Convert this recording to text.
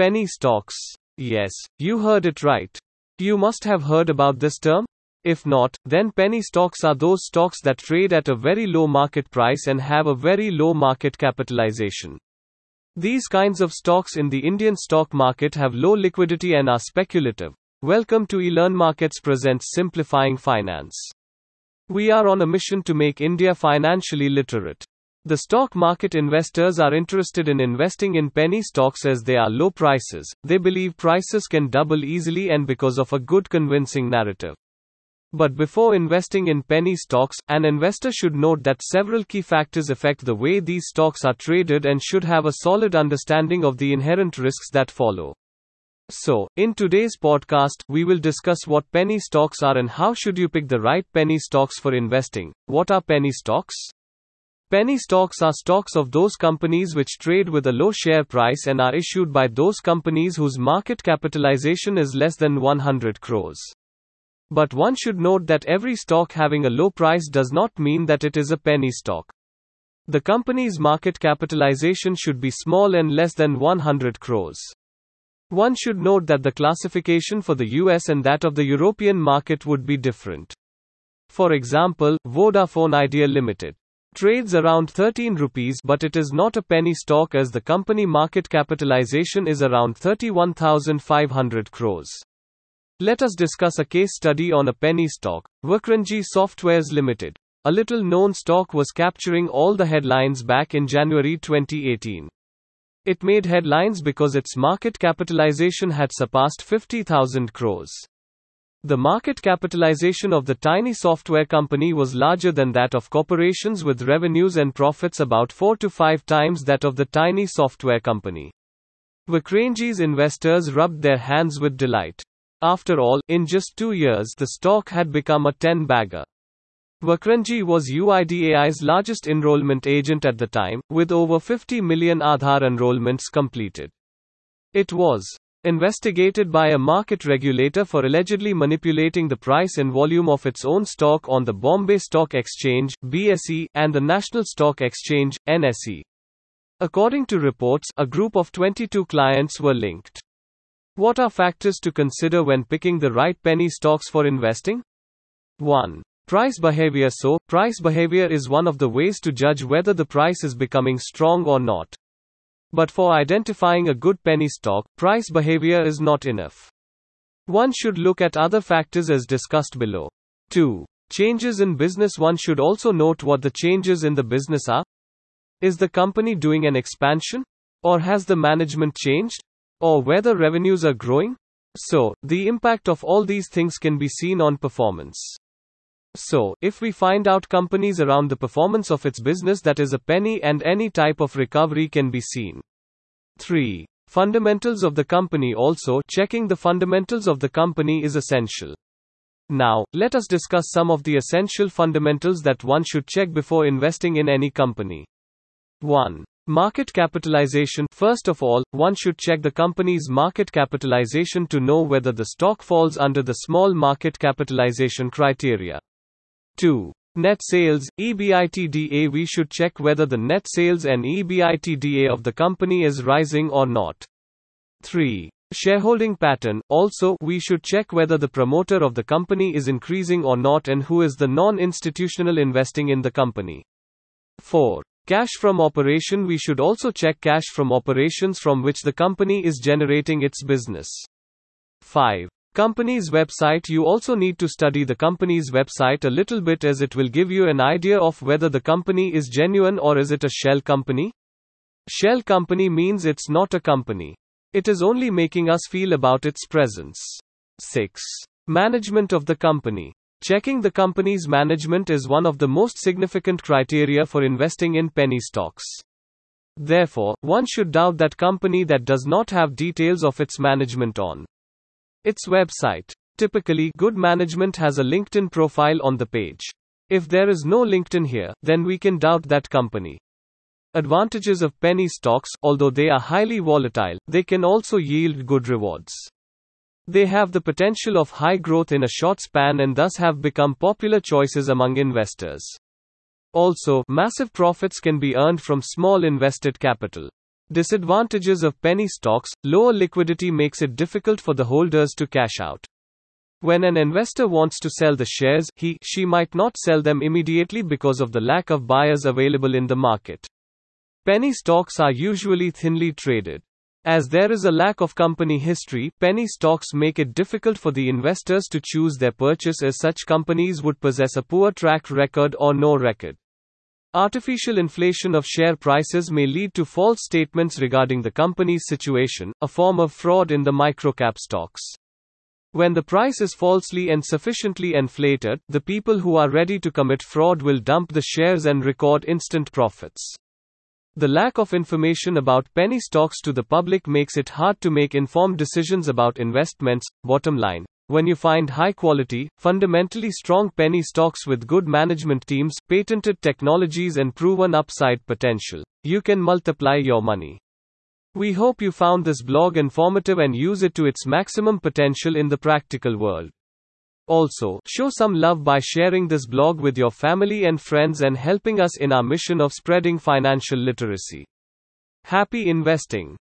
Penny stocks. Yes, you heard it right. You must have heard about this term? If not, then penny stocks are those stocks that trade at a very low market price and have a very low market capitalization. These kinds of stocks in the Indian stock market have low liquidity and are speculative. Welcome to eLearn Markets presents Simplifying Finance. We are on a mission to make India financially literate. The stock market investors are interested in investing in penny stocks as they are low prices. They believe prices can double easily and because of a good convincing narrative. But before investing in penny stocks, an investor should note that several key factors affect the way these stocks are traded and should have a solid understanding of the inherent risks that follow. So, in today's podcast, we will discuss what penny stocks are and how should you pick the right penny stocks for investing. What are penny stocks? Penny stocks are stocks of those companies which trade with a low share price and are issued by those companies whose market capitalization is less than 100 crores. But one should note that every stock having a low price does not mean that it is a penny stock. The company's market capitalization should be small and less than 100 crores. One should note that the classification for the US and that of the European market would be different. For example, Vodafone Idea Limited trades around 13 rupees but it is not a penny stock as the company market capitalization is around 31500 crores. Let us discuss a case study on a penny stock, Vakrangee Softwares Limited. A little known stock was capturing all the headlines back in January 2018. It made headlines because its market capitalization had surpassed 50,000 crores. The market capitalization of the tiny software company was larger than that of corporations with revenues and profits about 4 to 5 times that of the tiny software company. Vakrangee's investors rubbed their hands with delight. After all, in just two years, the stock had become a 10 bagger. Vakrangee was UIDAI's largest enrollment agent at the time, with over 50 million Aadhaar enrollments completed. It was investigated by a market regulator for allegedly manipulating the price and volume of its own stock on the Bombay Stock Exchange BSE, and the National Stock Exchange NSE. According to reports, a group of 22 clients were linked. What are factors to consider when picking the right penny stocks for investing? 1. Price behavior. So, price behavior is one of the ways to judge whether the price is becoming strong or not. But for identifying a good penny stock, price behavior is not enough. One should look at other factors as discussed below. 2. Changes in business. One should also note what the changes in the business are. Is the company doing an expansion? Or has the management changed? Or whether revenues are growing? So, the impact of all these things can be seen on performance. So, if we find out companies around the performance of its business that is a penny and any type of recovery can be seen. 3. Fundamentals of the company also checking the fundamentals of the company is essential. Now, let us discuss some of the essential fundamentals that one should check before investing in any company. 1. Market capitalization First of all, one should check the company's market capitalization to know whether the stock falls under the small market capitalization criteria. 2. Net sales, EBITDA. We should check whether the net sales and EBITDA of the company is rising or not. 3. Shareholding pattern. Also, we should check whether the promoter of the company is increasing or not and who is the non institutional investing in the company. 4. Cash from operation We should also check cash from operations from which the company is generating its business. 5. Company's website You also need to study the company's website a little bit as it will give you an idea of whether the company is genuine or is it a shell company? Shell company means it's not a company. It is only making us feel about its presence. 6. Management of the company. Checking the company's management is one of the most significant criteria for investing in penny stocks. Therefore, one should doubt that company that does not have details of its management on its website. Typically, good management has a LinkedIn profile on the page. If there is no LinkedIn here, then we can doubt that company. Advantages of penny stocks, although they are highly volatile, they can also yield good rewards. They have the potential of high growth in a short span and thus have become popular choices among investors. Also, massive profits can be earned from small invested capital. Disadvantages of penny stocks lower liquidity makes it difficult for the holders to cash out. When an investor wants to sell the shares, he she might not sell them immediately because of the lack of buyers available in the market. Penny stocks are usually thinly traded. As there is a lack of company history, penny stocks make it difficult for the investors to choose their purchase as such companies would possess a poor track record or no record. Artificial inflation of share prices may lead to false statements regarding the company's situation, a form of fraud in the microcap stocks. When the price is falsely and sufficiently inflated, the people who are ready to commit fraud will dump the shares and record instant profits. The lack of information about penny stocks to the public makes it hard to make informed decisions about investments. Bottom line when you find high quality, fundamentally strong penny stocks with good management teams, patented technologies, and proven upside potential, you can multiply your money. We hope you found this blog informative and use it to its maximum potential in the practical world. Also, show some love by sharing this blog with your family and friends and helping us in our mission of spreading financial literacy. Happy investing!